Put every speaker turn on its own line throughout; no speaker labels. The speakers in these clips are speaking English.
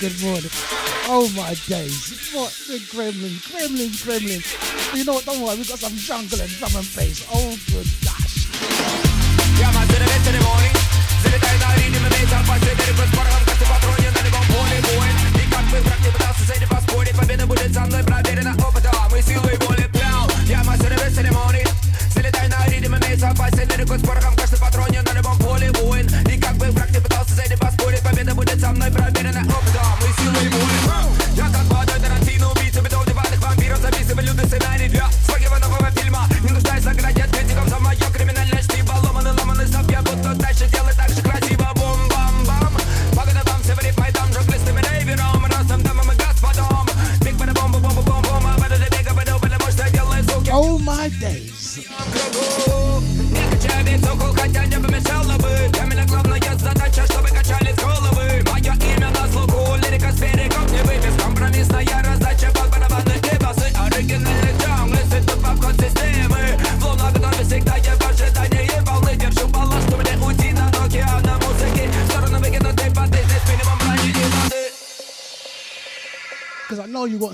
good
morning.
Oh my days. What the gremlins? Gremlins, gremlins. You know what, don't worry, we've got some jungle and drum and bass. Oh good gosh.
Yeah, man, to the the morning.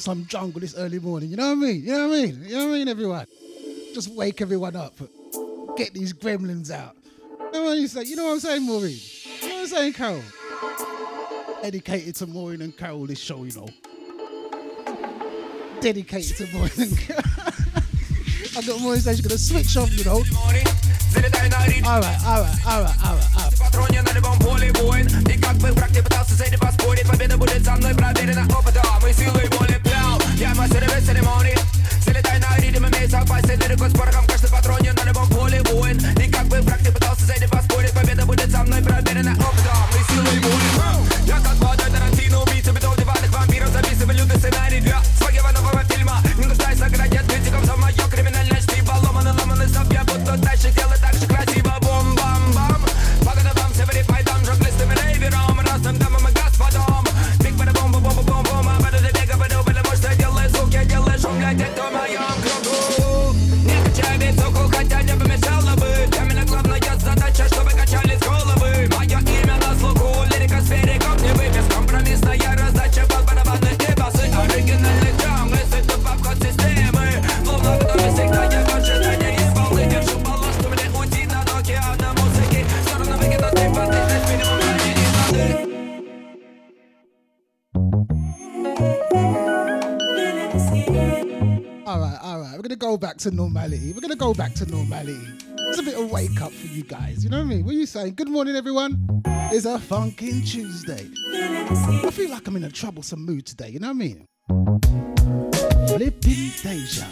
some jungle this early morning. You know what I mean? You know what I mean? You know what I mean, everyone? Just wake everyone up. Get these gremlins out. You know what, say? You know what I'm saying, Maureen? You know what I'm saying, Carol? Dedicated to Maureen and Carol, this show, you know. Dedicated to Maureen and Carol. I got Maureen saying she's going to switch off, you know. Alright, alright, alright, alright, alright.
Я мастер без церемоний Залетай на ритм и мейсов По сцене рекорд с порохом В
каждом патроне на любом to normality. We're gonna go back to normality. It's a bit of wake up for you guys. You know what I mean? What are you saying? Good morning, everyone. It's a funkin' Tuesday. I feel like I'm in a troublesome mood today. You know what I mean? Flipping Deja.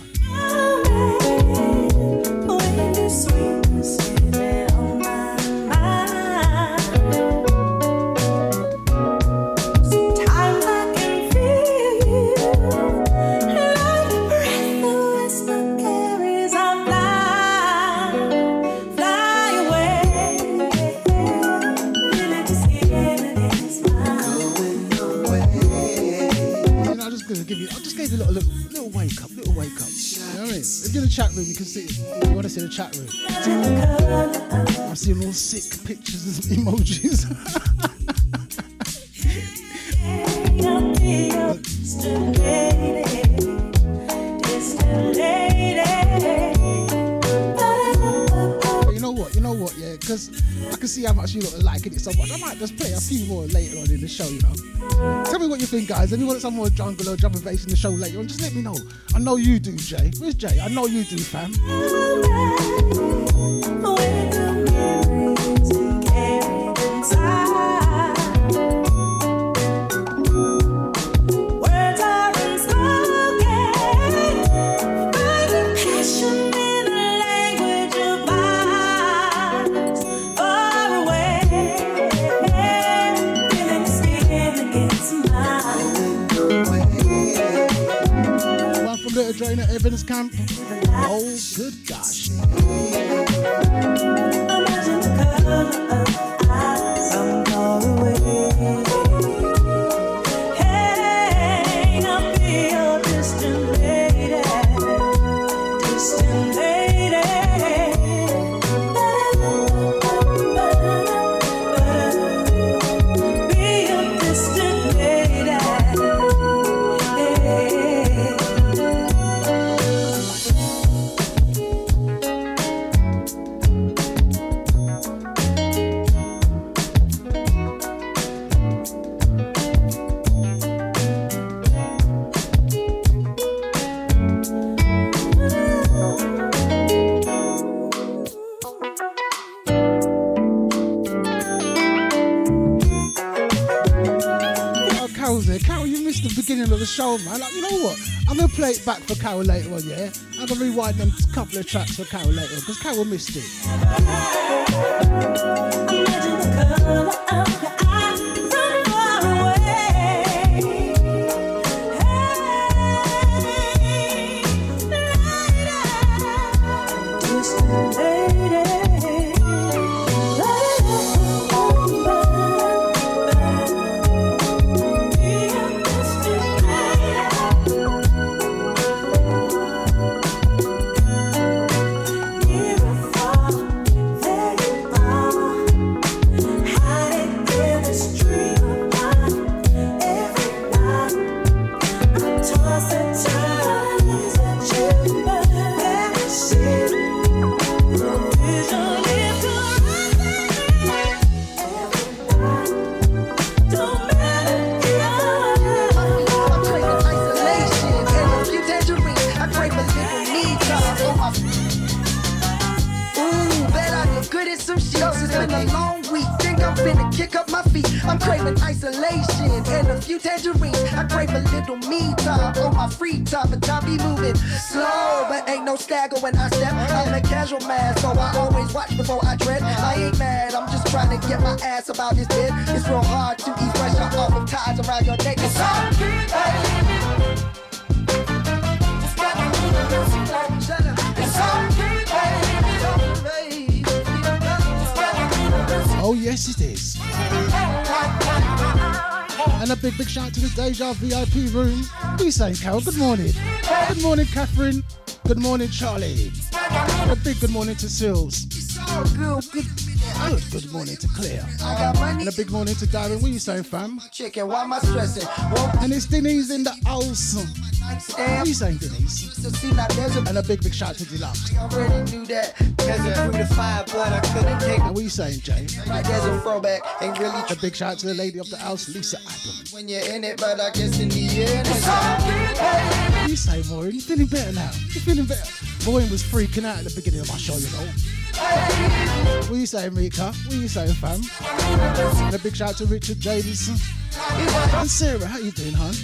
You're in the chat room, you can see. You want to see the chat room? I'm seeing all sick pictures and emojis. You lot liking it so much. I might just play a few more later on in the show. You know. Tell me what you think, guys. If you want some more jungle or drum and bass in the show later on, just let me know. I know you do, Jay. Where's Jay? I know you do, fam. At Oh, good gosh. For Carol later on, yeah? I'm gonna rewind them couple of tracks for Carol later on, because Carol missed it.
Get my ass about this bed. It's real hard to ease pressure off of ties around your neck. It's good. Just to do the music like shut up. It's all good, baby. Just got to do the music.
Oh, yes, it is. And a big, big shout out to the Deja VIP room. You saying, Carol? Good morning. Good morning, Catherine. Good morning, Charlie. A big good morning to Sills.
So good, good.
Good morning to Claire.
I got money.
And a big morning to Darren. What are you saying, fam?
Chicken, why am I stressing? Won't
And it's Denise in the house. What are you saying, Denise?
So see now there's a
And a big, big shout out to Deluxe.
I already knew that. There's a through the fire, but I couldn't take
And what are you saying, Jay?
it. Like there's a throwback. Ain't really
A big shout out to the lady of the house, Lisa Adams.
when you're in it, but I guess in the end it's all good, baby.
What are you
say, Maureen? You feeling better now? You feeling better? Maureen was freaking out at the beginning of my show, you know. What you saying, Mika? What you saying, fam? And a big shout out to Richard Jadison. And Sarah, how you doing, hon?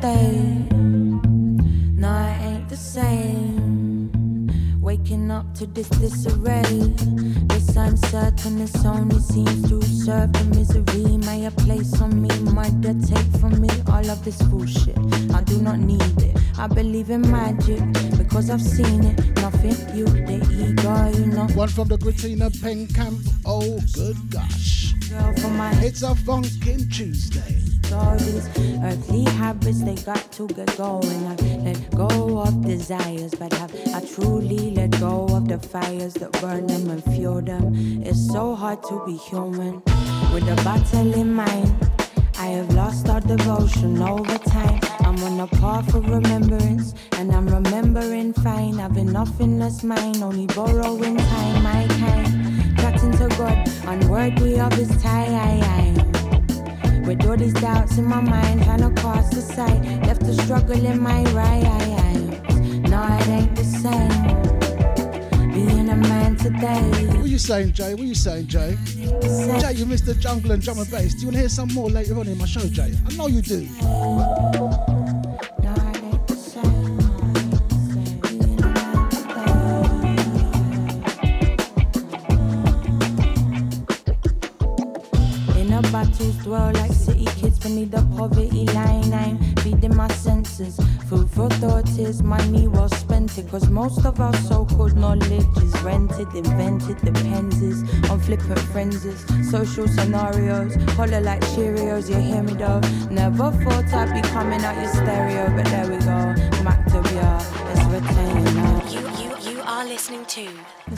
Man. No, I ain't the same. Waking up to this disarray. This uncertainness only seems to serve the misery. May a place on me, mother, take from me all of this bullshit. I do not need it. I believe in magic because I've seen it. Nothing you, the ego, you know.
One from the Gratina Pen Camp. Oh, good gosh.
Girl, for my
It's a funkin' Tuesday.
All these earthly habits they got to get going. I let go of desires, but have I truly let go of the fires that burn them and fuel them? It's so hard to be human with a battle in mind. I have lost all devotion over time. I'm on a path of remembrance, and I'm remembering fine. I've been nothingness mine, only borrowing time, my kind. Chatting to God, unworthy of His time. With all these doubts in my mind, trying to cast aside, left to struggle in my right. No, it ain't the same. Being a man today.
What you saying, Jay? What are you saying, Jay? Jay, you missed the jungle and drum and bass. Do you want to hear some more later on in my show, Jay? I know you do.
In dwell like city kids beneath the poverty line. I'm feeding my senses. Food for thought is money well spent. It cause most of our so-called knowledge is rented, invented, depends on flippant frenzies. Social scenarios, holler like Cheerios, you hear me though? Never thought I'd be coming out your stereo, but there we go. It's retained now.
You, you, you are listening to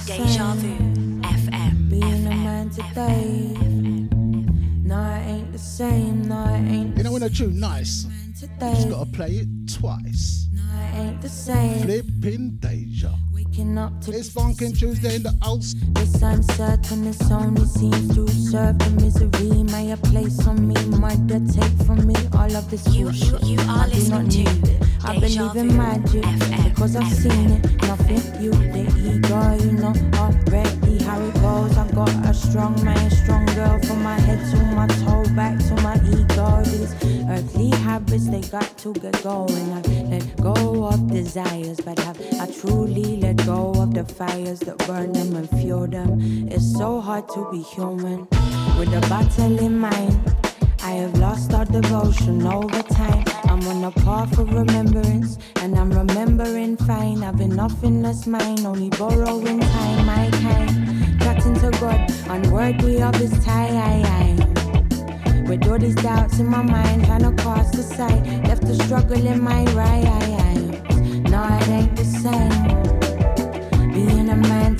Deja Vu FM.
Being a man today.
FM.
It ain't the same, it ain't
You know when a tune nice, you just gotta play it twice.
No, it ain't the same.
Flipping Deja.
Waking up to
It's funkin' Tuesday in the house.
This uncertainness only seems to serve the misery. May a place on me, mother, take from me all of this
You-
bullshit.
you- you are
I do not
listening to
need it. I believe in
Vu
magic
FM,
because I've seen it. Nothing you, the ego, you know already how it goes. I've got a strong man, strong girl from my head to my toe, back to my ego. These earthly habits they got to get going. I let go of desires, but have I truly let go of the fires that burn them and fuel them? It's so hard to be human with a battle in mind. I have lost all devotion over time. I'm on a path of remembrance, and I'm remembering fine. I've been nothingness mine, only borrowing time, my kind. Chatting to God, unworthy of His time. With all these doubts in my mind, trying to cast aside, left to struggle in my right. No, it ain't the same.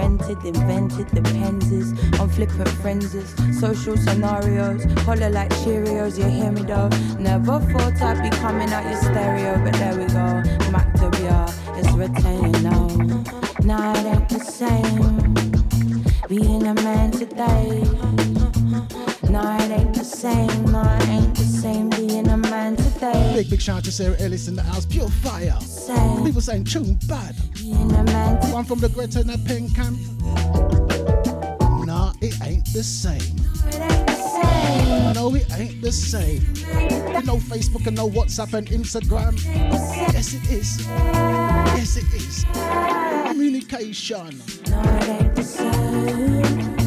rented, invented the penses on flippant frenzies, social scenarios, holler like Cheerios, you hear me though? Never thought I'd be coming out your stereo, but there we go. Mac WR is retained now. Now it ain't the same being a man today. Now it ain't the same. Now it ain't the same being a man today.
Big, big shout out to Sarah Ellis in the house. Pure fire.
Say,
People saying tune bad. One from the Greta and the pen camp. Nah, it ain't the same.
it ain't the same.
No, it ain't the same. With no Facebook and no WhatsApp and Instagram. Yes, it is. Yes, it is. Communication.
No, it ain't the same.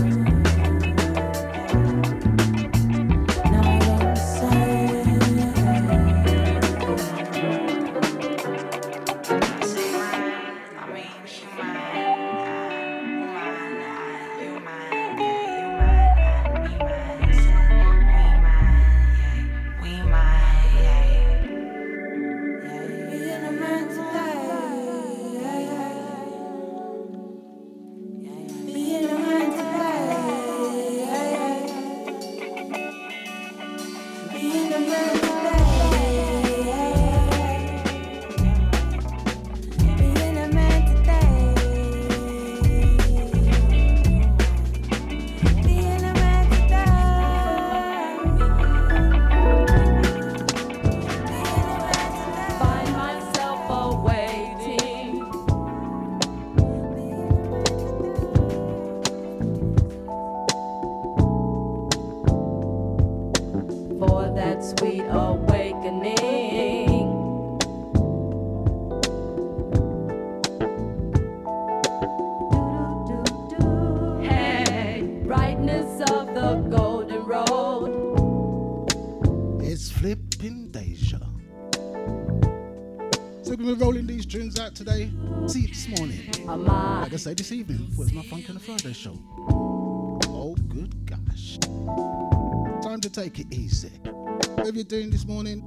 This evening, was my Funk on the Friday show. Oh, good gosh. Time to take it easy. What are you doing this morning?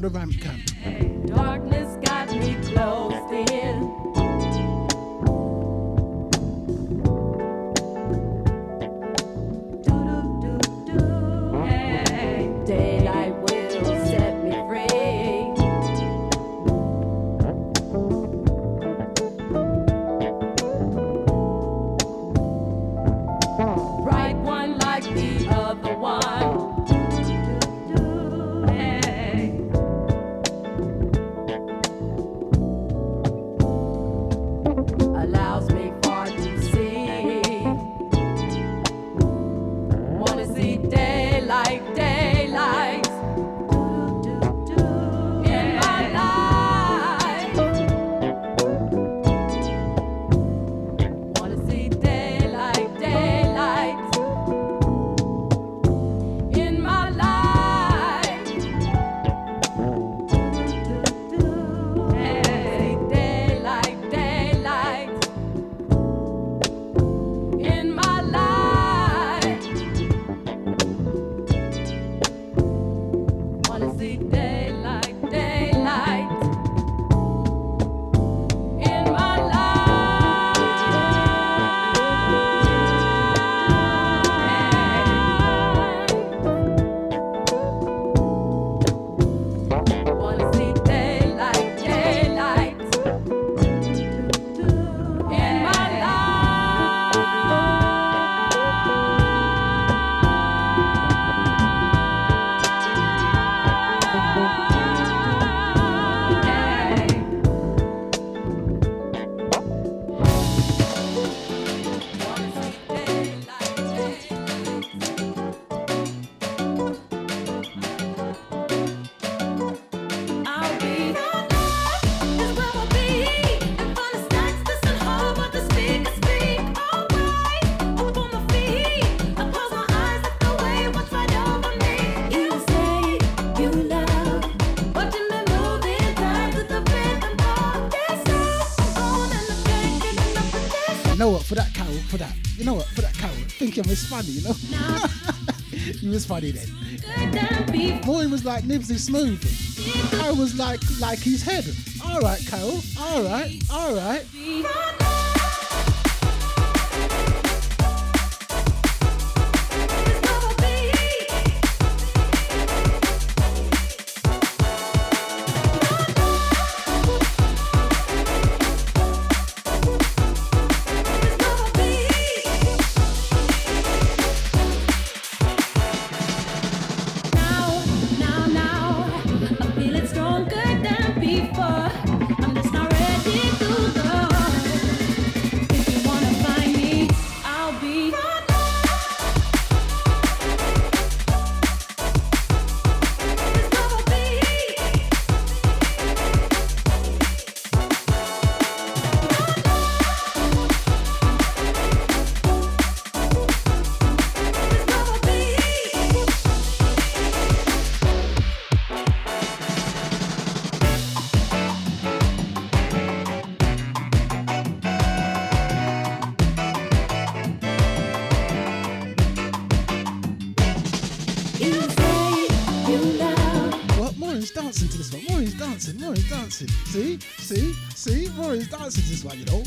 From the ramp camp.
Think of it's funny, you know. he was funny then. Boy was like Nipsey Smooth. I was like like his head. All right, Carol. All right, all right. Dancing. See? See? See? Maureen's dancing this one, you know.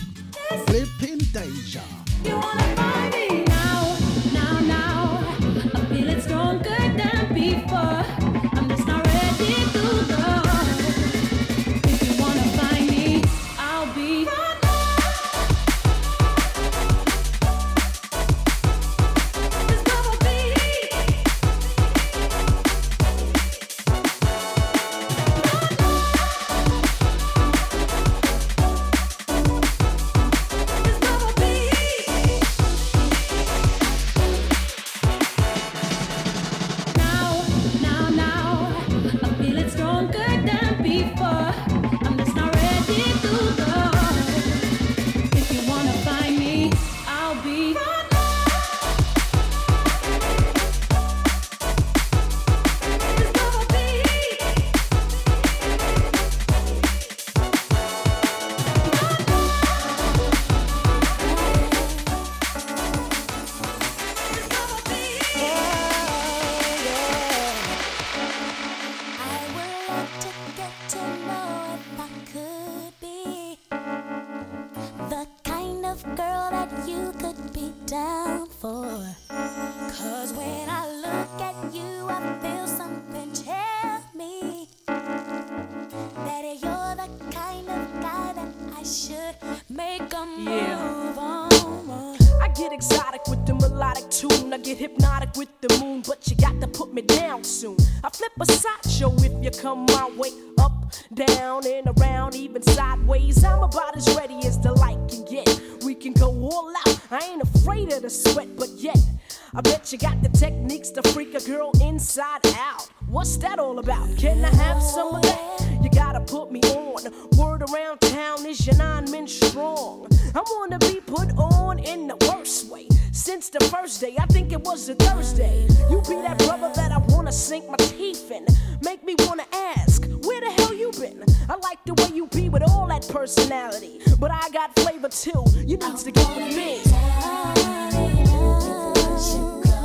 In the worst way. Since the first day, I think it was a Thursday. You be that brother that I wanna sink my teeth in. Make me wanna ask, where the hell you been? I like the way you be with all that personality. But I got flavor too. You needs to get with me.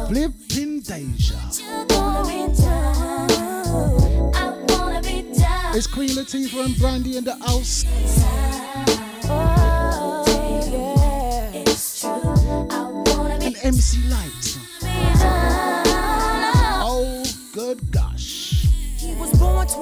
Flipping Deja. It's Queen Latifah and Brandy in the house.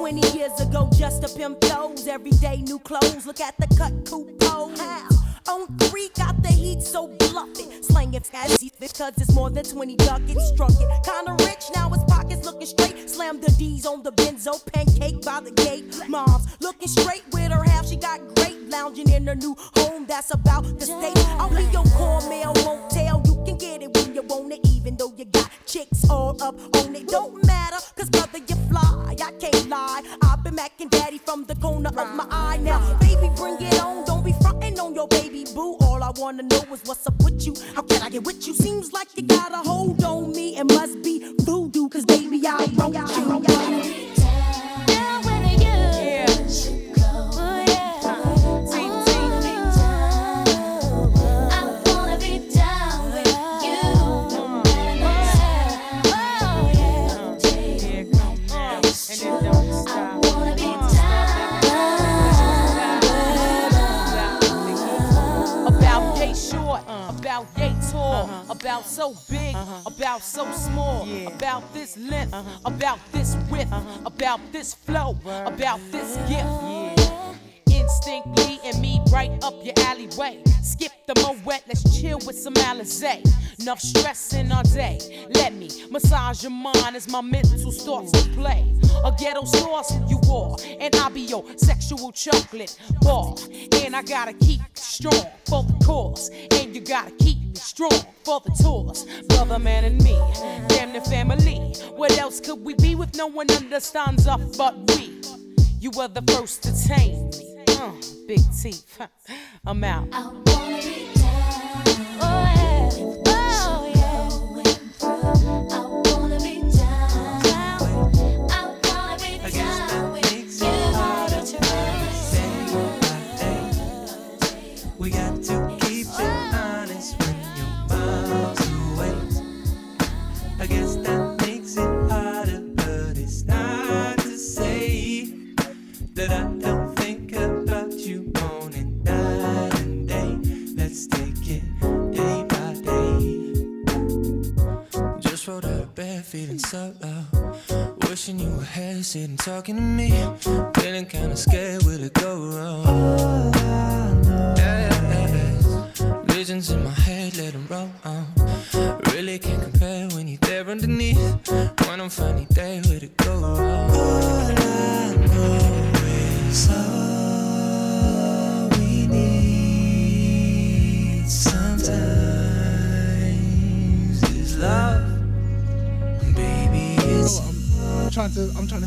20 years ago just to pimp those. Everyday new clothes. Look at the cut, coupe pose. On three, got the heat so bluffing. Slanging fancy because it's more than 20 ducats. Struck it. Kinda rich, now his pockets looking straight. Slam the D's on the benzo, pancake by the gate. Mom's looking straight with her half, she got great. Lounging in her new home, that's about the state. Only your core mail won't tell. You can get it when you want it, even though you got chicks all up on it. Don't matter, cause brother, you fly. I can't lie. I've been macking daddy from the corner of my eye now. Baby, bring it on. Don't be frontin' on your baby boo. All I wanna know is what's up with you. How can I get with you? Seems like you got a hold on me. It must be voodoo, cause baby, I wrote you.
Yeah. about yay tall, uh-huh. about so big, uh-huh. about so small, yeah. about this length, uh-huh. about this width, uh-huh. about this flow, Word. about this gift. Yeah. Instinctly and me right up your alleyway. Skip the moet, let's chill with some Alizé. Enough stressing all day. Let me massage your mind as my mental starts to play. A ghetto sauce you wore, and I'll be your sexual chocolate bar. And I gotta keep strong for the cause, and you gotta keep strong for the tours. Brother, man, and me, damn the family. What else could we be with no one understands us but we? You were the first to tame me. Big teeth. I'm out.
Feeling so low. Wishing you were here, sitting talking to me. Feeling kinda scared, will it go wrong?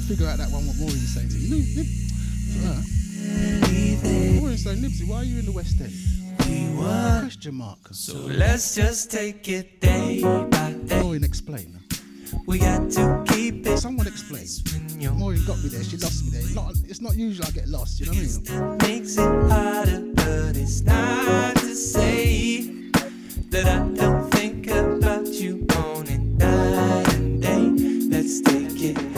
Figure out that one. What Maureen saying to you? Nib, Nib, uh, saying, Nibbsy, why are you in the West End? Question mark.
So let's just take it day by day.
Maureen, explain.
We got to keep it.
Someone explain. Maureen got me there. She lost me there. It's not, it's not usual I get lost. You know what I mean?
Makes it harder, but it's not to say that I don't think about you night, and day. Let's take it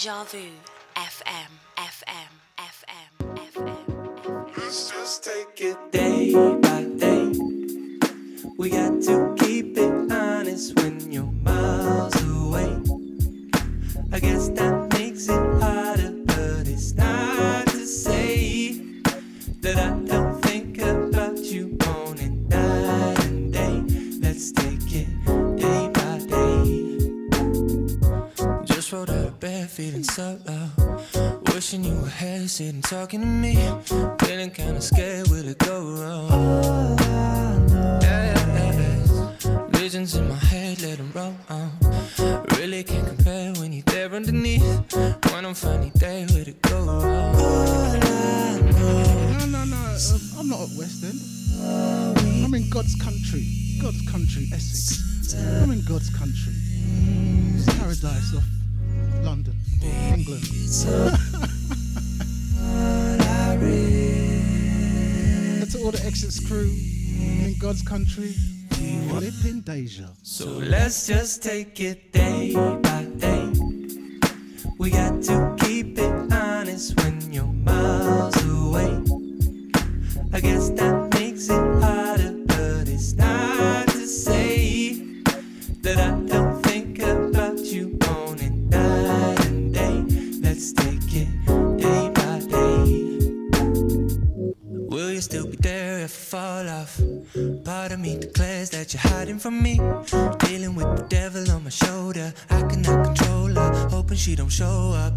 Deja Vu FM, FM, FM, FM.
Let's just take it day by day. We got to keep feeling so low. Wishing you were here, sitting talking to me. Feeling kinda scared, will it go wrong? Visions in my head, let them roll on. Really can't compare when you're there underneath. When I'm finally there, will it go wrong?
No, no, no. Um, I'm not at West End. I'm in God's country. God's country, Essex. I'm in God's country. It's paradise of London, England. And to all the Essex crew in God's country, flipping Deja.
So let's just take it day by day. We got to keep it honest when you're miles away. I guess that fall off? Part of me declares that you're hiding from me. Dealing with the devil on my shoulder. I cannot control her, hoping she don't show up.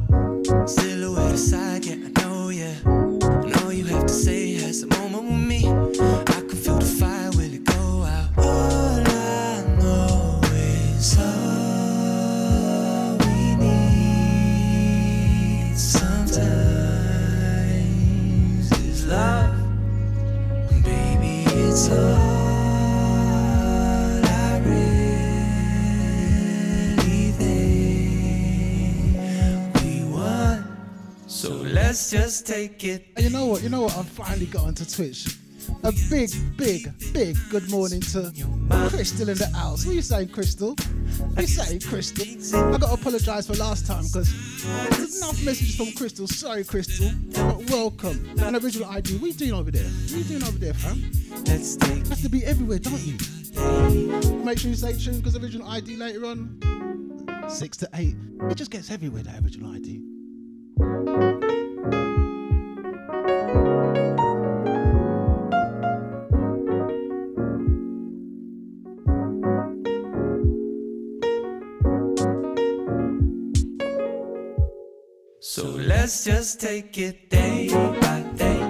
Silhouette aside, yeah, I know, yeah. And all you have to say has a moment with me. Let's just take it.
And you know what? You know what? I've finally got onto Twitch. A big, big, big good morning to Crystal in the house. What are you saying, Crystal? What are you saying, Crystal? I got to apologise for last time because there's enough messages from Crystal. Sorry, Crystal. But welcome. And original ID. What are you doing over there? What are you doing over there, fam?
Let's take
You have to be everywhere, don't you? Make sure you stay tuned because original ID later on. Six to eight. It just gets everywhere, that original ID.
So let's just take it day by day.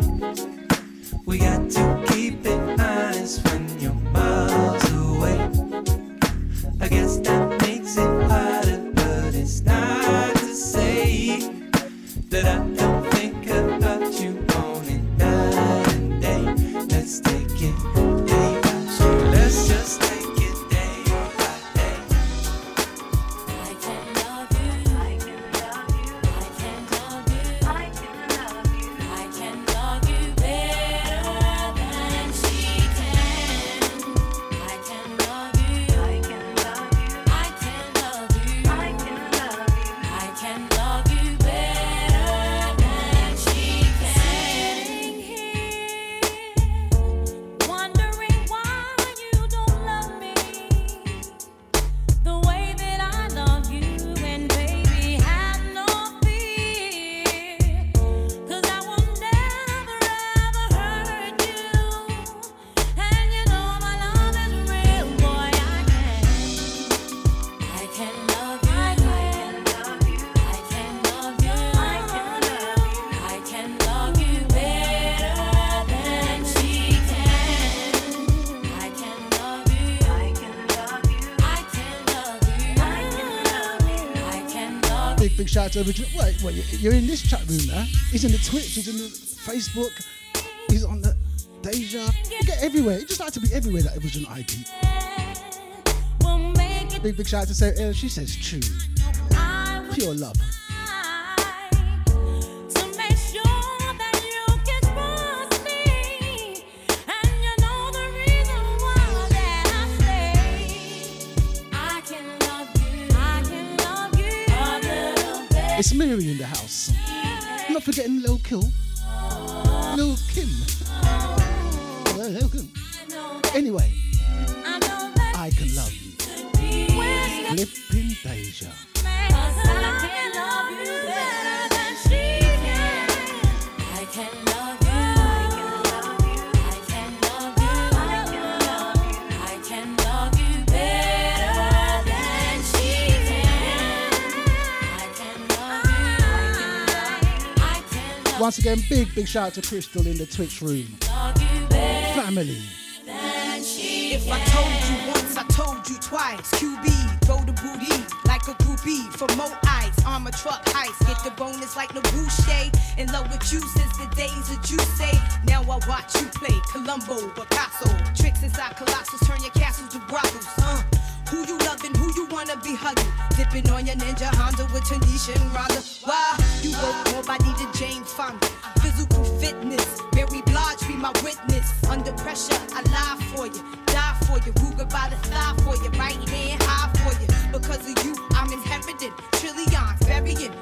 Out to original. Wait, wait, you- you're in this chat room now. He's in the Twitch, he's in the Facebook, he's on the Deja. You get everywhere. You just like to be everywhere, that original ID.
We'll make it
Big, big shout out to Sarah Hill. She says true. Pure love. It's Mary in the house. Not forgetting Lil Kill. Once again, big, big shout out to Crystal in the Twitch room. Family.
If I told you once, I told you twice. QB, throw the booty like a groupie for ice. Armor truck heist, get the bonus like. In love with you since the days. Now I watch you play Columbo, Picasso. Tricks inside Colossus, turn your castles to brothels. Uh, who you loving, who you wanna be hugging. Dipping on your ninja Honda with Tanisha and Rhonda. Why? You work more body than James Fonda. Physical fitness, Mary Blige be my witness. Under pressure, I lie for you, die for you. Ruger by the thigh for you, right hand high for you. Because of you, I'm inheriting trillions, burying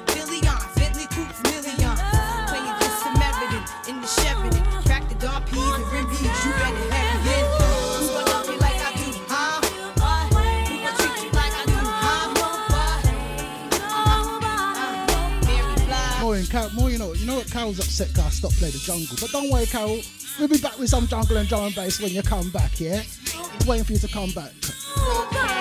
Carol, more you know, you know what Carol's upset guy stopped playing the jungle. But don't worry, Carol. We'll be back with some jungle and drum and bass when you come back, yeah? Waiting for you to come back. Oh,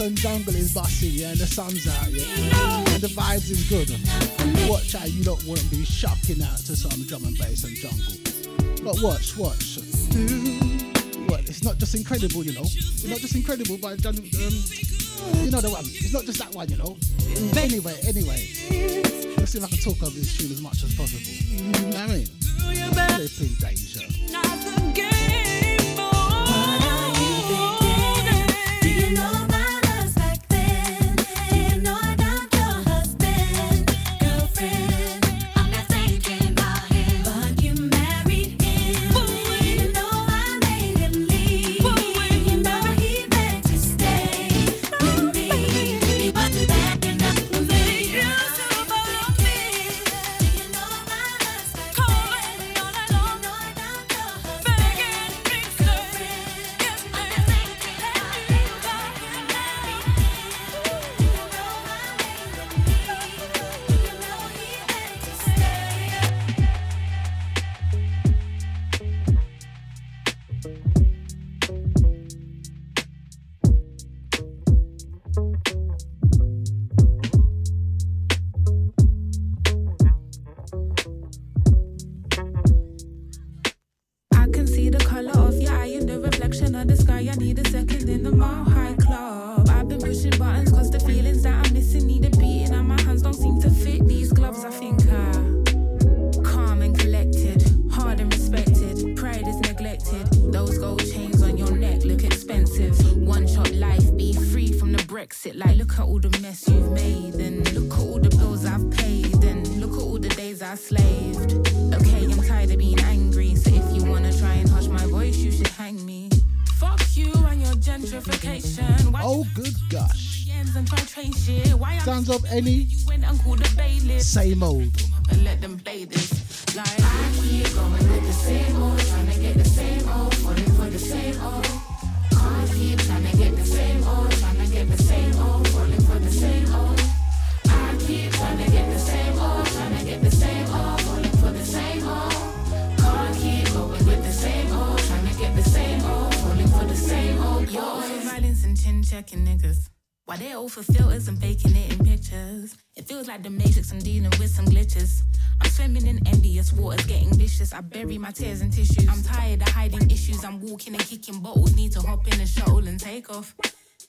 and
jungle is busting, yeah, and the sun's out, yeah, and the vibes is good. Watch out, you don't won't be shocking out to some drum and bass and jungle. But watch, watch. What? It's not just incredible, you know. It's not just incredible John. Um, you know the one. It's not just that one, you know. Anyway, anyway. Let's see if I can talk over this tune as much as possible. You know what I mean?
Slaved. Okay, I'm tired of being angry, so if you wanna try and hush my voice, you should hang me. Fuck you and your gentrification. Why
Oh, good gosh.
ends and try trace shit? Why I'm
Sounds of any
you went and called the bailiff
same old.
and let them play this. Like I keep going with the same old, trying to get the same old, falling for the same old. Can't keep trying to get the same old, trying to get the same old, checking niggas. Why they all for filters and faking it in pictures? It feels like the matrix, I'm dealing with some glitches. I'm swimming in envious waters, getting vicious. I bury my tears in tissues. I'm tired of hiding issues. I'm walking and kicking bottles. Need to hop in a shuttle and take off.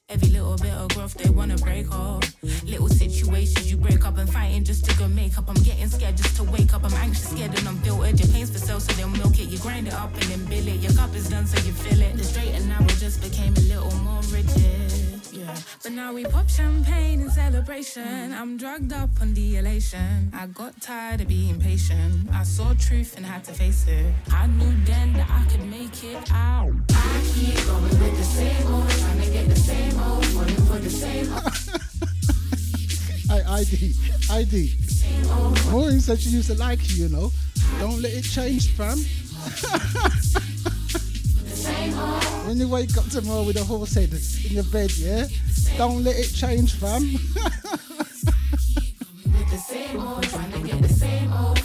Every little bit of growth they wanna break off. Little situations you break up and fighting just to go make up. I'm getting scared just to wake up. I'm anxious, scared, and I'm filtered. Your pain's for sale, so they'll milk it. You grind it up and then bill it. Your cup is done, so you fill it. The straight and narrow just became a little more rigid. But now we pop champagne in celebration. I'm drugged up on the elation. I got tired of being patient. I saw truth and had to face it. I knew then that I could make it out. I keep going with the same old, trying to get the same old, falling for the same old.
I ID, ID. Maureen said she used to like you, you know. Don't let it change, fam. when you wake up tomorrow with a horse head in your bed, yeah? Don't let it change, fam.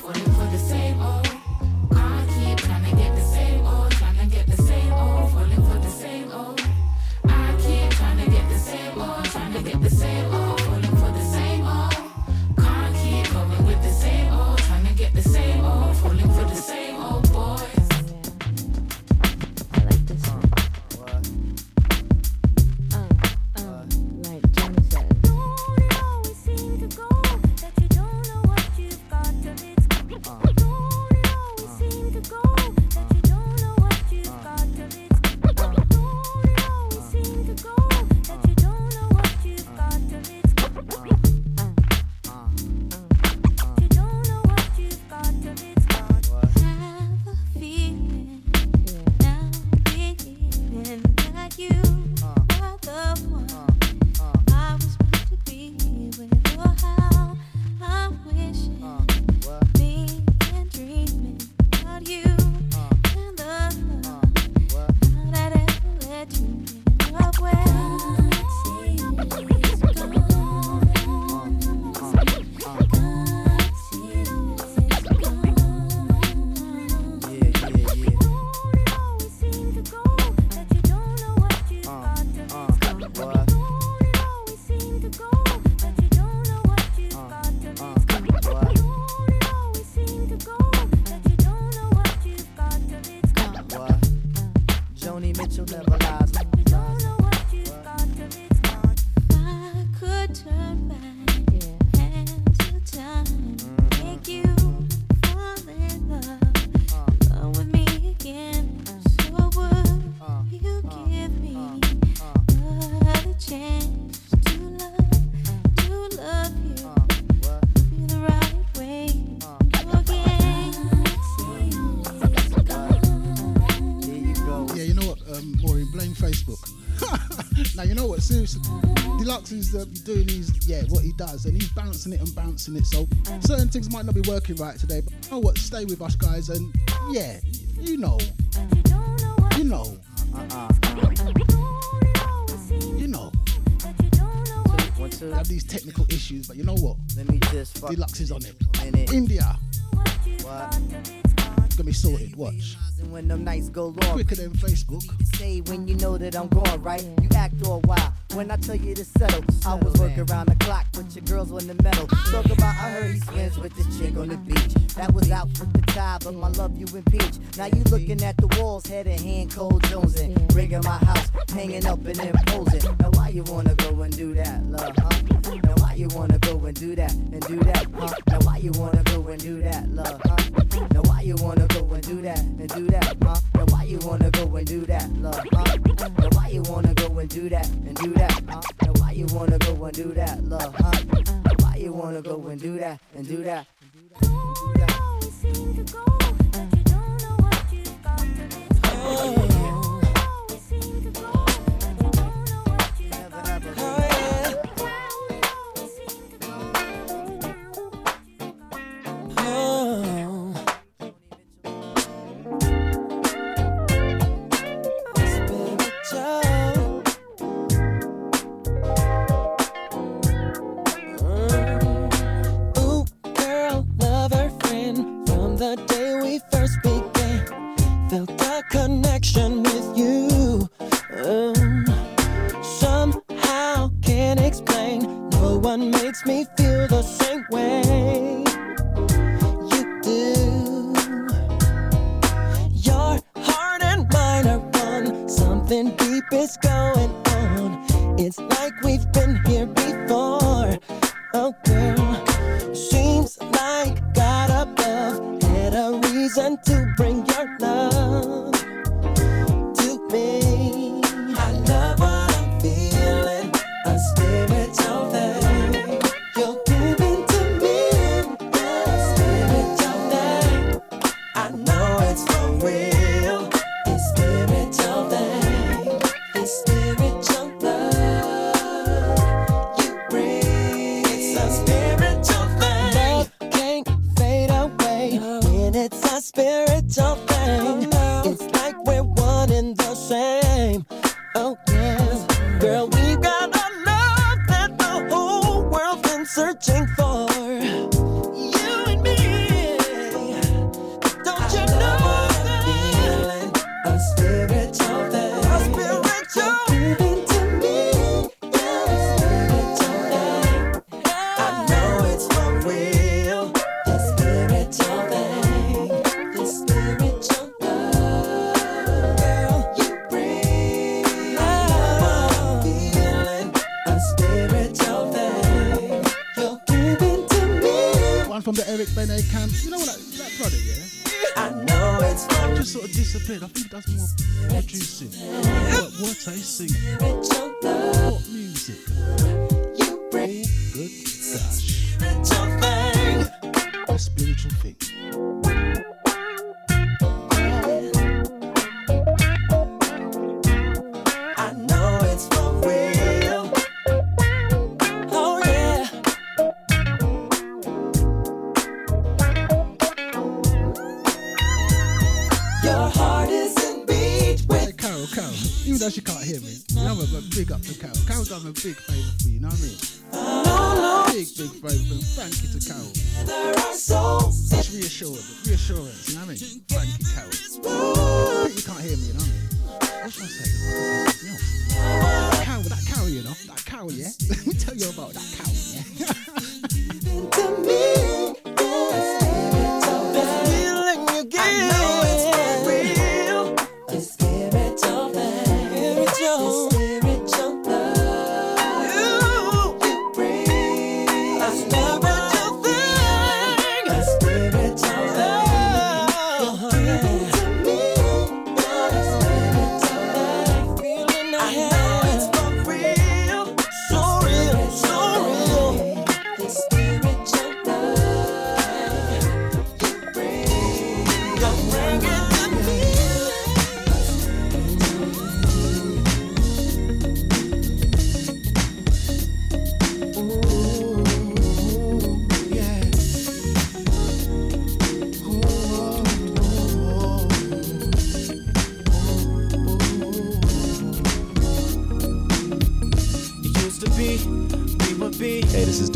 Is uh, doing his yeah what he does, and he's bouncing it and bouncing it. So certain things might not be working right today, but you know what? Stay with us, guys, and yeah, you know, you know, you know. Have these technical issues, but you know what?
Let me just
Deluxe is on it. India,
What?
It's gonna be sorted. Watch.
When them nights go long,
Quicker than Facebook.
say when you know that I'm gone, right? You act all wild. When I tell you to settle, I was working around the clock, but your girls on the metal. Talk about I heard he swims with the chick on the beach. That was out with the tide, but my love you impeach. Now you looking at the walls, head and hand, cold Jones jonesing. Rigging my house, hanging up and imposing. Now why you wanna go and do that, love, huh? Now why you wanna go and do that and do that, huh? Now why you wanna go and do that, love, huh? Now why you wanna go and do that and do that, huh? Now why you wanna go and do that, love, huh? Now why you wanna go and do that and do that, huh? Now why you wanna go and do that, love, huh? Now why you wanna go and do that and do that?
Ooh,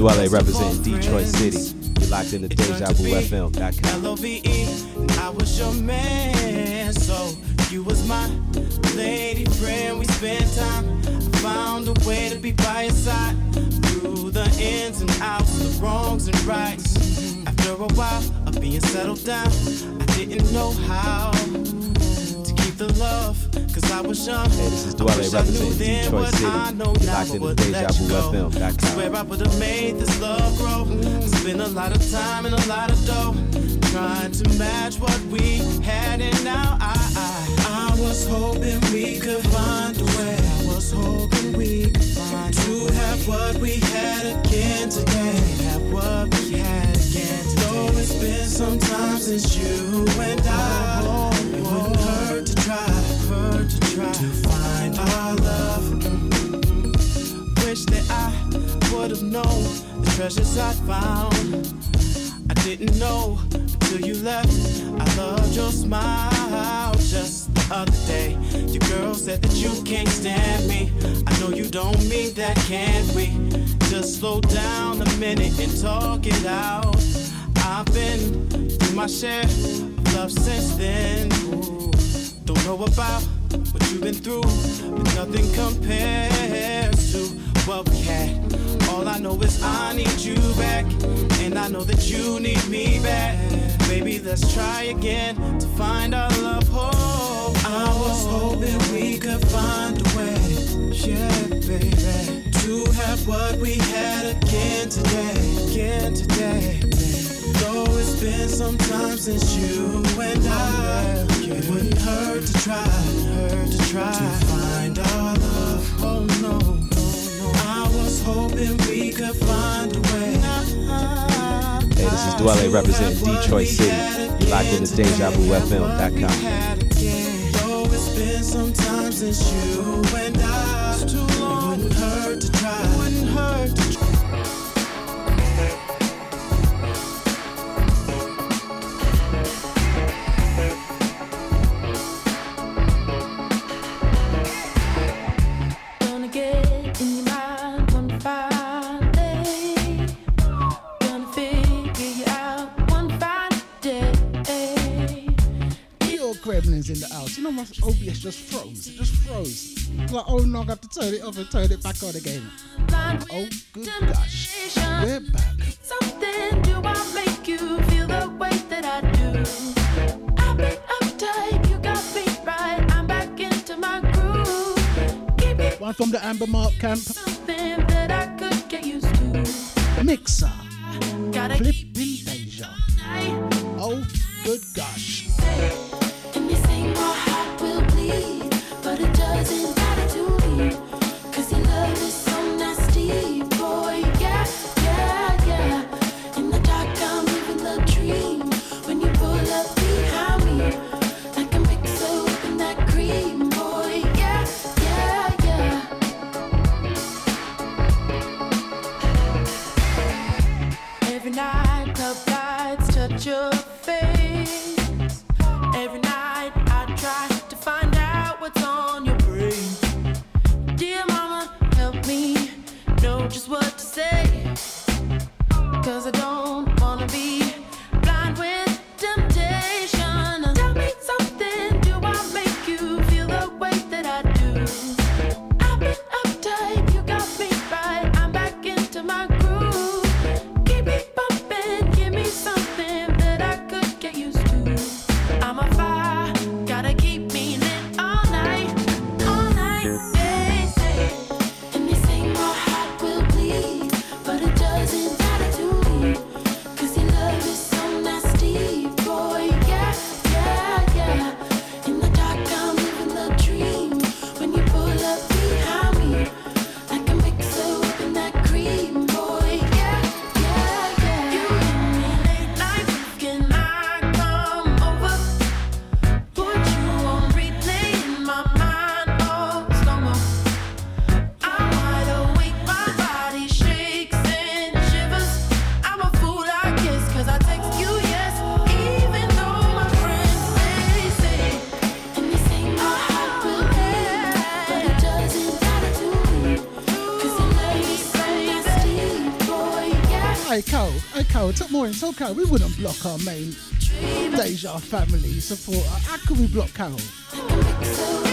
Dwele representing Detroit City. You're locked in the Deja Vu FM.com.
L-O-V-E, I was your man, so you was my lady friend. We spent time, I found a way to be by your side through the ins and outs, the wrongs and rights. After a while of being settled down, I didn't know how to keep the love,
this is
I Dwele
representing Detroit City. You're locked in the Deja Vu. FM.com.
Swear I would have made this love grow. Spent a lot of time and a lot of dough trying to match what we had, and now I, I, I was hoping we could find a way. I was hoping we could find to have what we had again today. Have what we had again today. Though it's been some time since you and I, it wouldn't hurt to try, hurt to try to find our love. Wish that I would have known the treasures I found. I didn't know until you left. I loved your smile just the other day. Your girl said that you can't stand me. I know you don't mean that, can we? Just slow down a minute and talk it out. I've been through my share of love since then. Don't know about what you've been through, but nothing compares to what we had. All I know is I need you back, and I know that you need me back. Baby, let's try again to find our love. Oh, I was hoping we could find a way, yeah, baby, to have what we had again today, again today. Though it's been some time since you and I, it wouldn't hurt to try, hurt to try to find our love. Oh no. I was hoping we could find a way.
Hey, this is Dwele representing Detroit City. You're locked in the Deja Vu FM.com.
Though it's been some time since you and I, it wouldn't hurt to try,
in
the house. You know my OBS just froze. It just froze. Like, oh no, I have to turn it off and turn it back on again. Oh good gosh. We're back.
Something do I make you feel the way that I do? I've been uptight, you got me right. I'm back into my groove.
One from the Amber Mark camp.
something that I could get used to.
Mixer.
Gotta
Flipping Deja. Oh good gosh.
Tell Carol we wouldn't block our main Deja family supporter. How could we block Carol?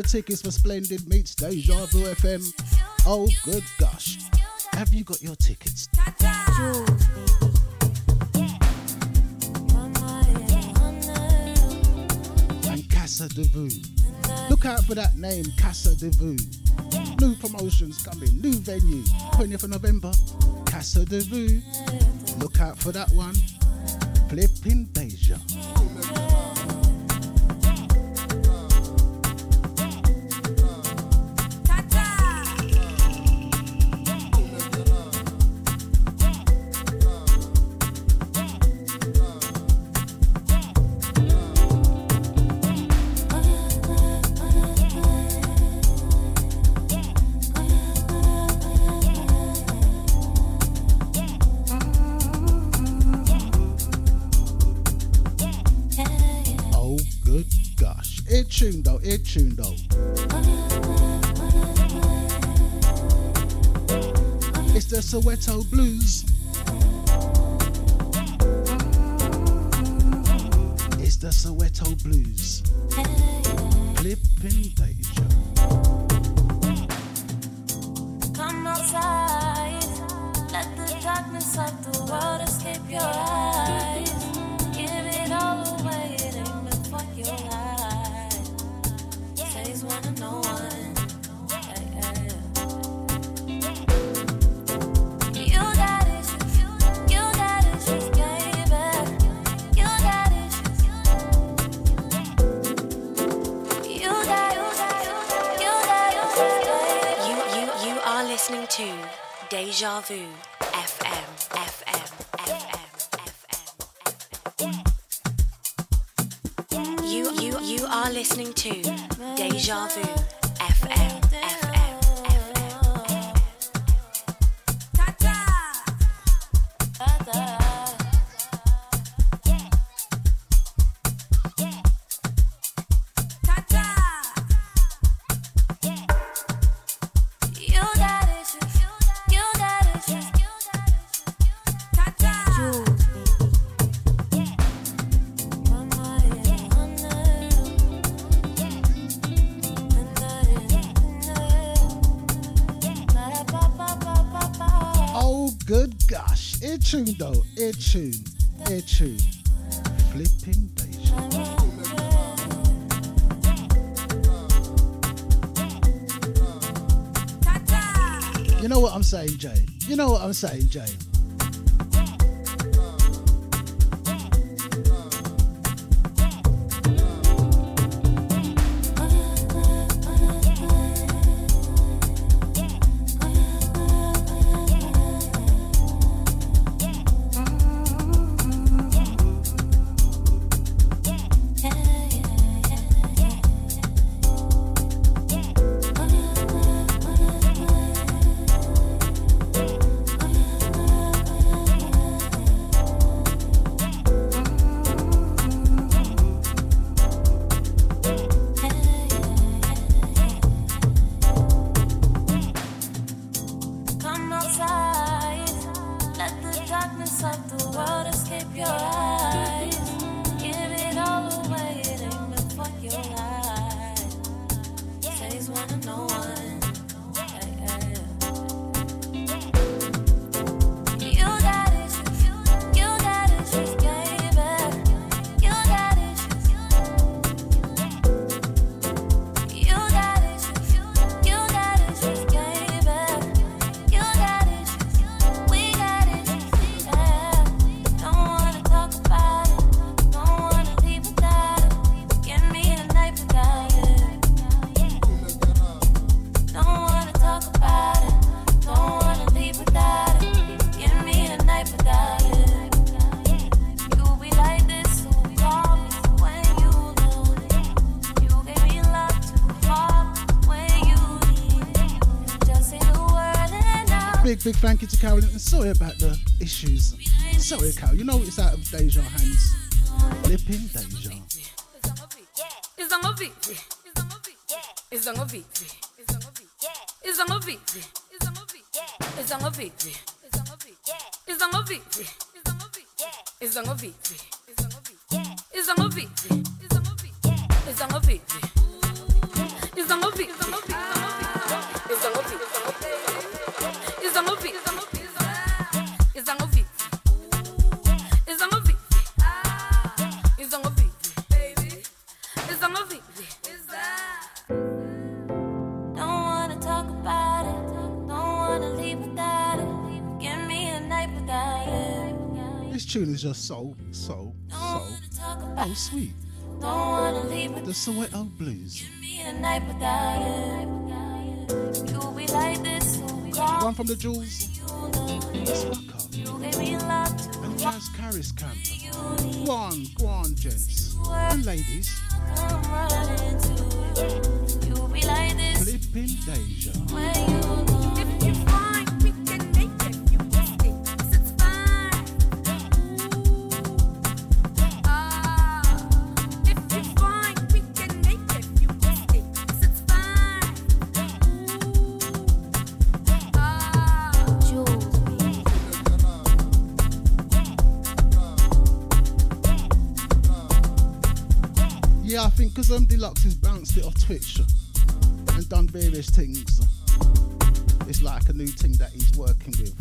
Your tickets for Splendid Meets Deja Vu FM? Oh, good gosh. Have you got your tickets? And Casa de Vu. Look out for that name, Casa de Vu. New promotions coming, new venue, 20th of November, Casa de Vu. Look out for that one. Flipping Deja. Soweto Blues. It's the Soweto Blues. Flipping Deja.
Come outside, let the darkness of the world escape your eyes.
Deja Vu FM, FM, FM, FM. You, you, you are listening to Deja Vu
tuned, it tuned. Flipping Deja. You know what I'm saying, Jay? You know what I'm saying, Jay? Big, big thank you to Carolyn. And sorry about the issues. Sorry, Carol. You know it's out of Deja hands. Flipping Deja.
It's on a beat. It's on a beat. It's on a beat. It's on a beat. It's on a beat. It's on a beat. It's on a beat. It's on a beat. It's on a beat. It's on a beat. It's on a beat.
tune is just so, so, so, oh sweet. The Soweto Blues. One from the Jewels. Let's rock up. And Jazz Caris Go on, go on, gents. And ladies. Flipping Deja. Um, Deluxe has bounced it off Twitch and done various things, it's like a new thing that he's working with.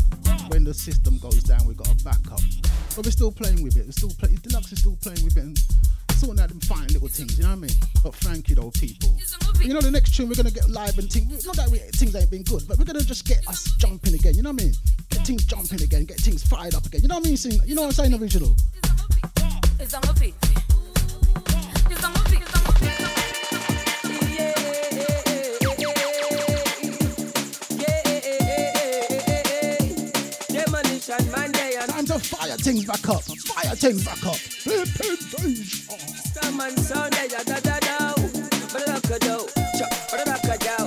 When the system goes down, we've got a backup. But we're still playing with it. We're still play- Deluxe is still playing with it and sorting out them fine little things, you know what I mean? But thank you, though, people. You know, the next tune we're to get live and things. Not that we, things ain't been good, but we're to just get us jumping again, you know what I mean? Get things jumping again, get things fired up again. You know what I mean? You know what I'm saying, original? Fire things back up. Fire things back up.
Storm and sound, yeah, yeah, da da da. da I could do, chop, but I could do,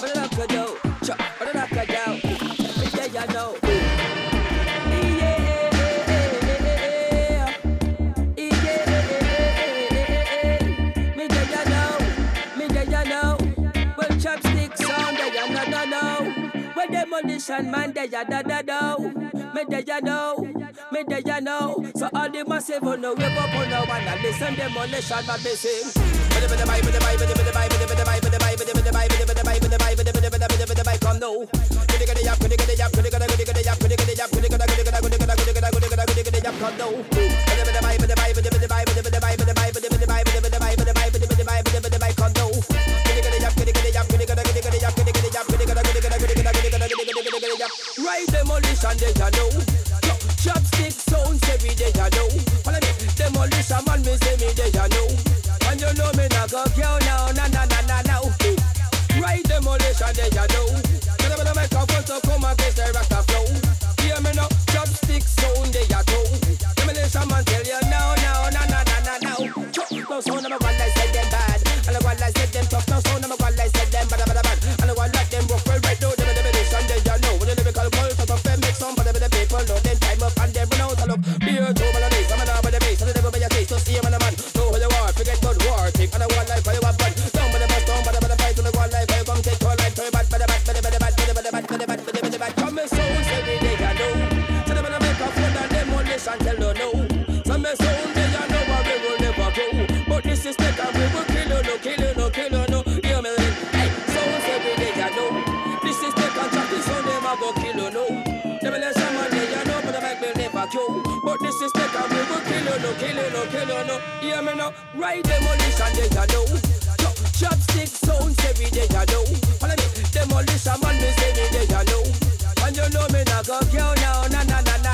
but I could do, chop, but I could do. Yeah, yeah, no. Where them on this and man, they are da da do, me they are know me ya know. So all the massive on the wake up on the one and listen demolition man they sing. Come now. Right demolition they know. Man me say me they ya know. And you know me not go kill now, na na na na now. Right demolition they ya know. Kill you, no, kill you, no. Hear me now. Right demolition they know. Chop, Chopstick sounds every day ya know. Follow me. Demolition man me say me day ya know. And you know me not go kill now, na na na na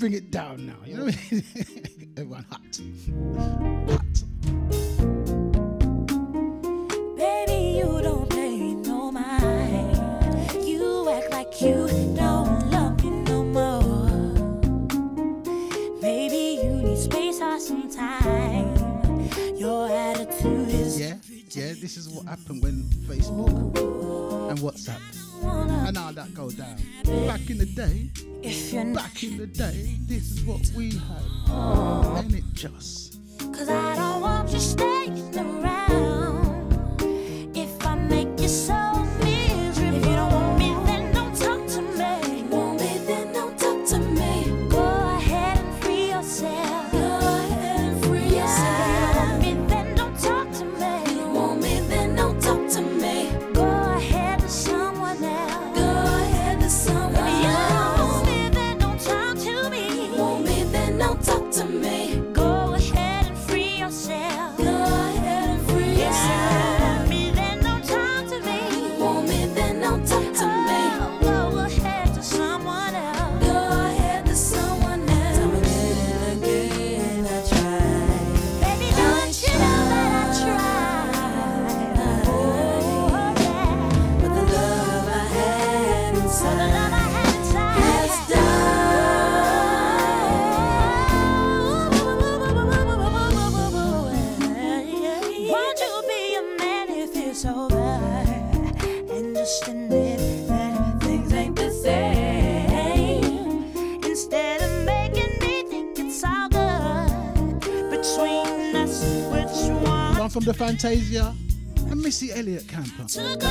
bring it down now. You know from the Fantasia and Missy Elliott Camper.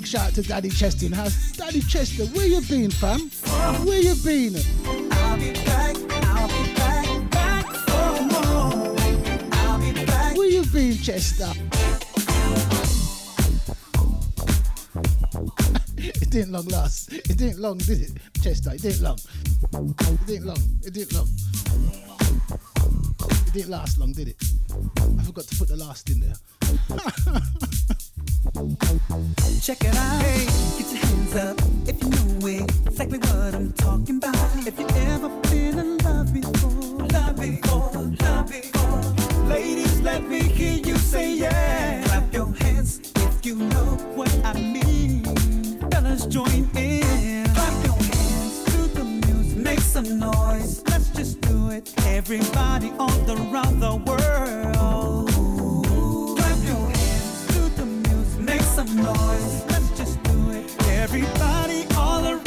big shout out to Daddy Chester in house. Daddy Chester, where you been, fam? Where you been?
I'll be back, I'll be back, back for more. I'll be back.
Where you been, Chester? it didn't long last. It didn't long, did it, Chester? It didn't long. It didn't long. It didn't long. It didn't last long, did it? I forgot to put the last in there.
Check it out. Hey, get your hands up if you know. Exactly what I'm talking about. If you ever been in love before, love before, love before. Ladies, let me hear you say yeah. Clap your hands if you know what I mean. Fellas, join in. Clap your hands to the music. Make some noise. Let's just do it. Everybody all around the world.
noise. Let's just do it.
Everybody all
around.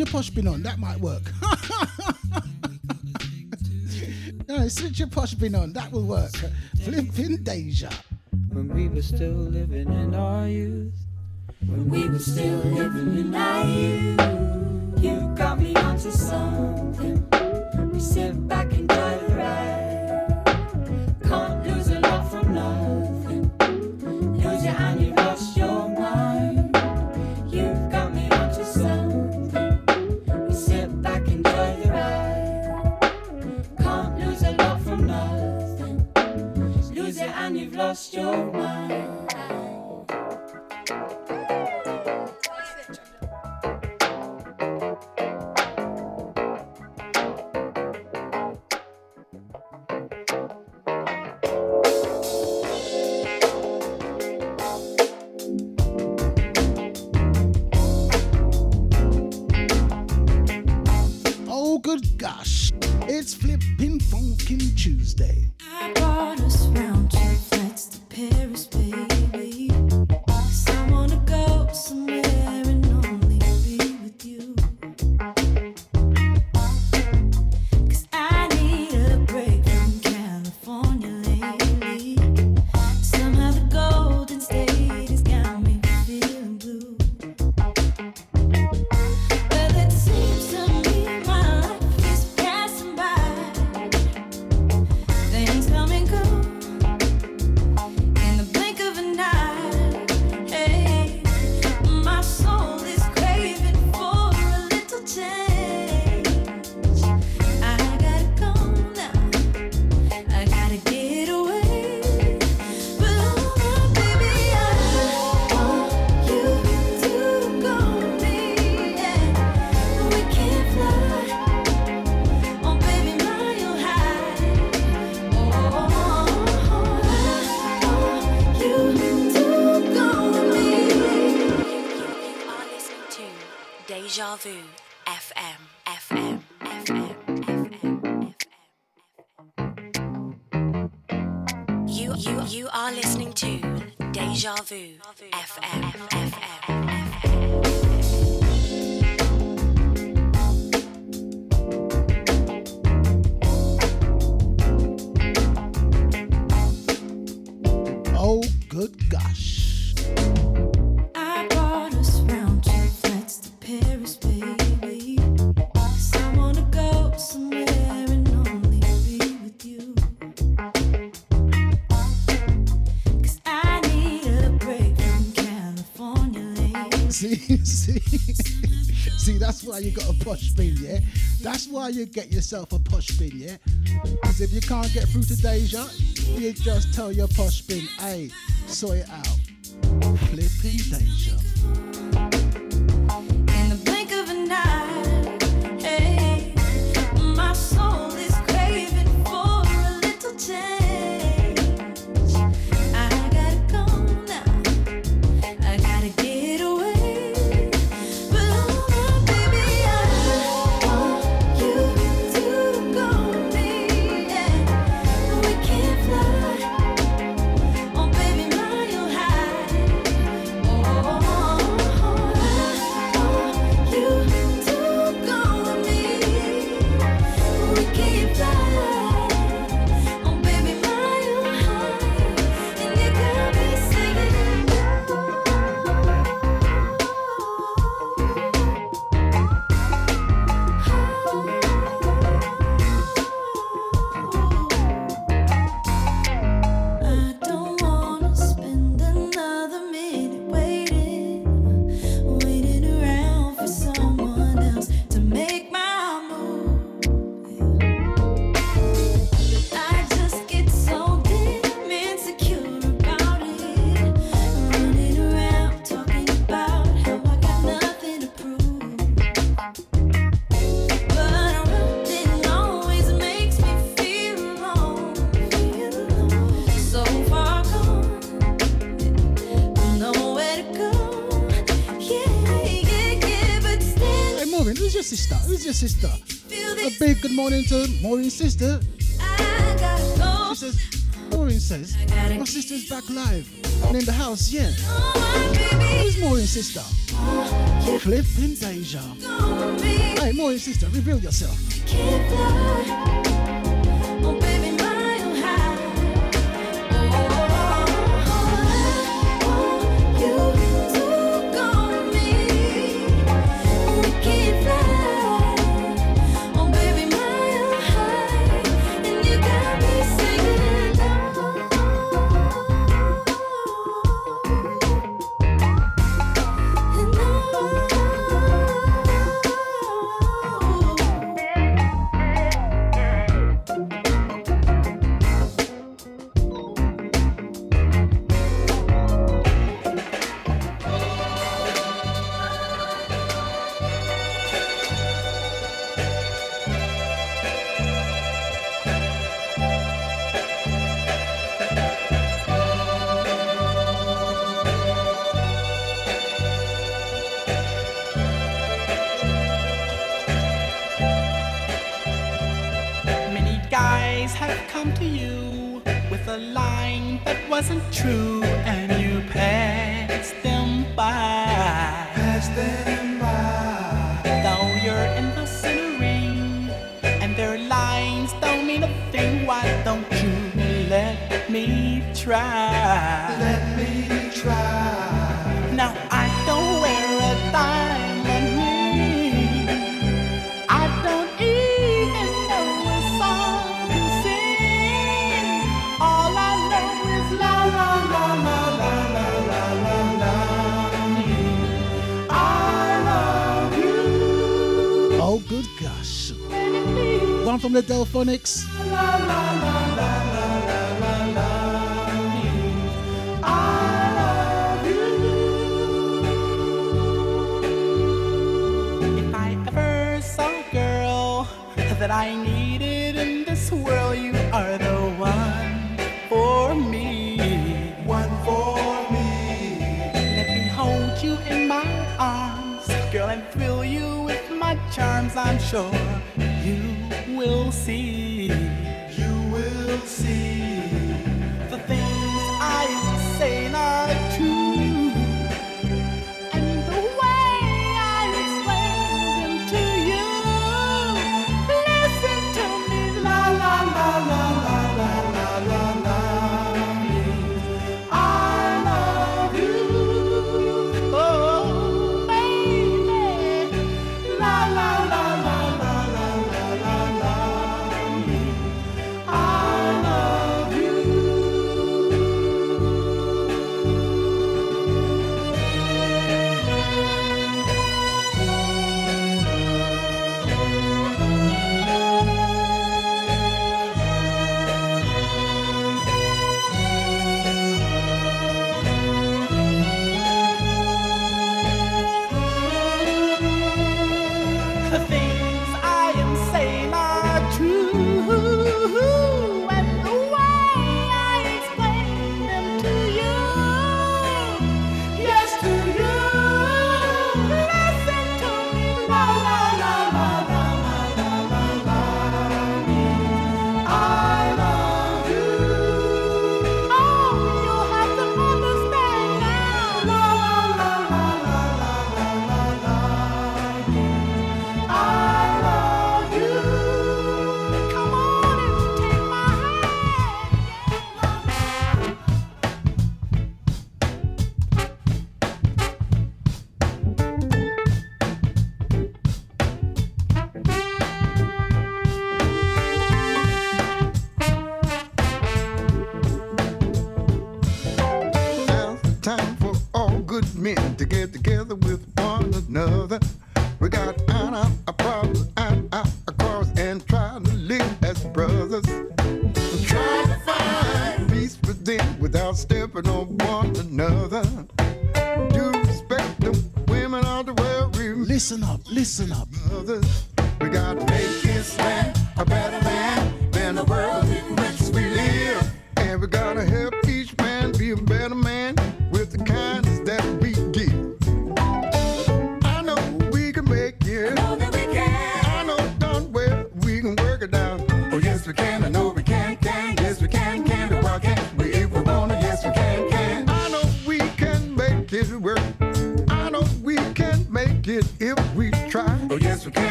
your
posh bin on. That might work. no, switch your posh bin on. That will work. Flipping deja.
When we were still living in our youth.
When we were still living in our youth. You got me onto something.
Rendezvous FM, FM, FM, FM, FM. You, you, you are listening to Deja Vu FM, FM.
FM. That's why you got a posh bin, yeah? That's why you get yourself a posh bin, yeah? Because if you can't get through to Deja, you just tell your posh bin, hey, sort it out. Flipping Deja. sister. A big good morning to Maureen's sister. She says, Maureen says, my sister's back live and in the house, yeah. Who's Maureen's sister? Cliff in danger. Hey, Maureen's sister, reveal yourself.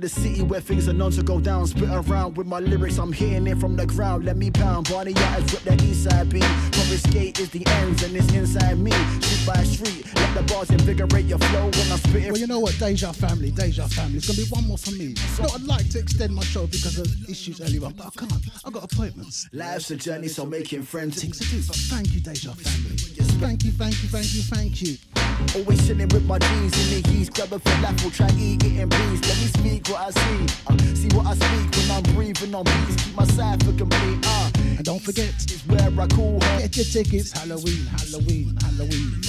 The
city where things are known to go down. Spit around with my lyrics, I'm hitting it from the ground. Let me pound. Barney that east side beat. Confiscate is the ends and it's inside me. Street by street, let the bars invigorate your flow when I'm spitting.
Well, you know what, Deja family, Deja family. It's gonna be one more for me. So I'd like to extend my show because of issues earlier on, but I can't. I've got appointments.
Life's a journey, so making friends.
Things to do. But thank you, Deja family. Thank you, thank you, thank you, thank you.
Always chilling with my G's in the heat. Grab a falafel, try eat it in peace. Let me speak what I see. Uh, see what I speak when I'm breathing on beats. Keep my cipher complete. Uh,
and don't forget,
it's where I call Huh?
Get your tickets. Halloween, Halloween, Halloween.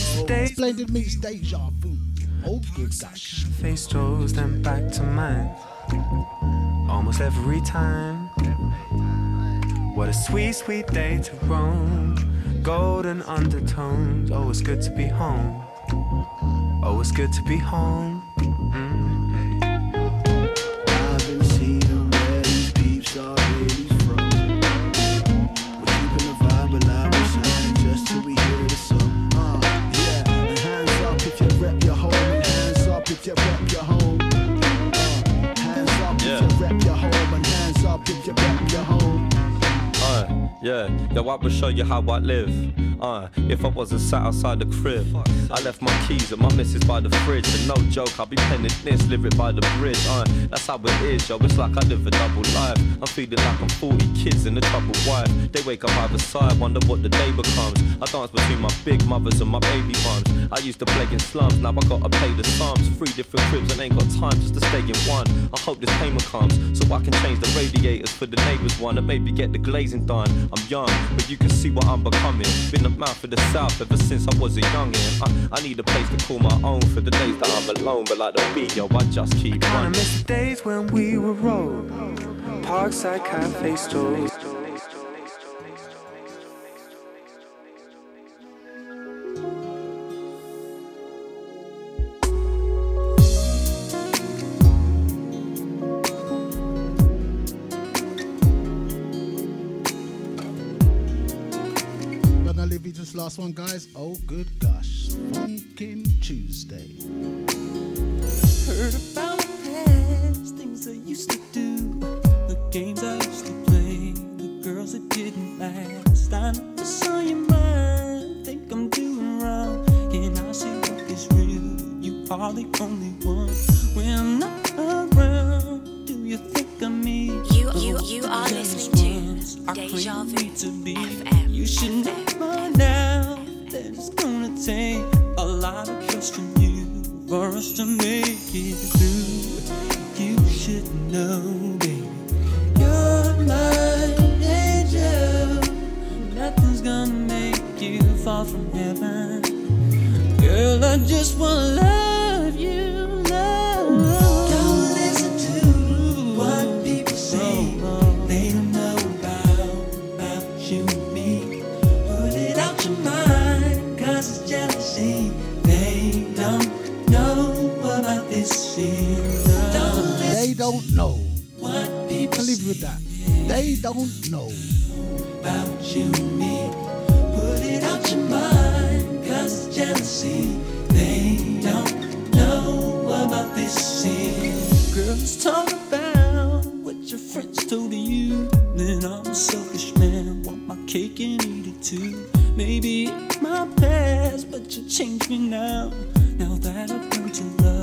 Splendid meets Deja Vu. Oh, good gosh.
Face draws them back to mine. Almost every time. What a sweet, sweet day to roam. Golden undertones. Oh, it's good to be home. Oh, it's good to be home.
I've been seeing where these peeps are really. We're keeping the vibe alive, we're shining just till we hear the song. Uh, yeah, and hands up if you rep your home, and hands up if you rep your home. Uh, hands up
Yeah.
if you rep your home, and hands up if you rep your home.
Uh, yeah, yo, I will show you how I live. Uh, if I wasn't sat outside the crib, I left my keys and my missus by the fridge. And no joke, I'll be penning this, live it by the bridge. Uh, that's how it is, yo. It's like I live a double life. I'm feeling like I'm 40 kids and a troubled wife. They wake up either side, wonder what the day becomes. I dance between my big mothers and my baby mums. I used to play in slums, now I gotta pay the sums. Three different cribs and ain't got time just to stay in one. I hope this payment comes so I can change the radiators for the neighbors one and maybe get the glazing done. I'm young, but you can see what I'm becoming. Been a man for the south ever since I was a youngin'. I, I need a place to call my own for the days that I'm alone, but like the beat, yo, I just keep running.
miss the days when we were rolled. Parkside cafe strolls.
Last one, guys. Oh, good gosh. Funkin' Tuesday.
Heard about the past, things I used to do, the games I used to play, the girls that didn't last. I never saw your mind, think I'm doing wrong. Can I say what is real? You are the only one. When I'm not around, do you think of me?
You- you- you are listening to Deja Vu
me to be. You should know now that it's gonna take a lot of trust from you for us to make it through. You should know, baby, you're my angel. Nothing's gonna make you fall from heaven. Girl, I just wanna love you, They don't know.
I'll leave with that. They don't know.
about you me. Put it out your mind, cause jealousy. They don't know about this sin. Girls talk about what your friends told you. Then I'm a selfish man, want my cake and eat it too. Maybe my past, but you changed me now. Now that I've learned to love,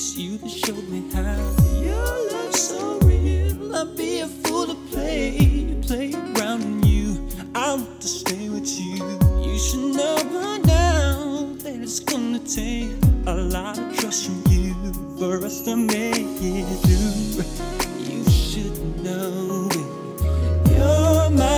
it's you that showed me how your love's so real. I'd be a fool to play, play around you. I want to stay with you. You should know by now that it's gonna take a lot of trust from you for us to make it through. You should know it. You're my.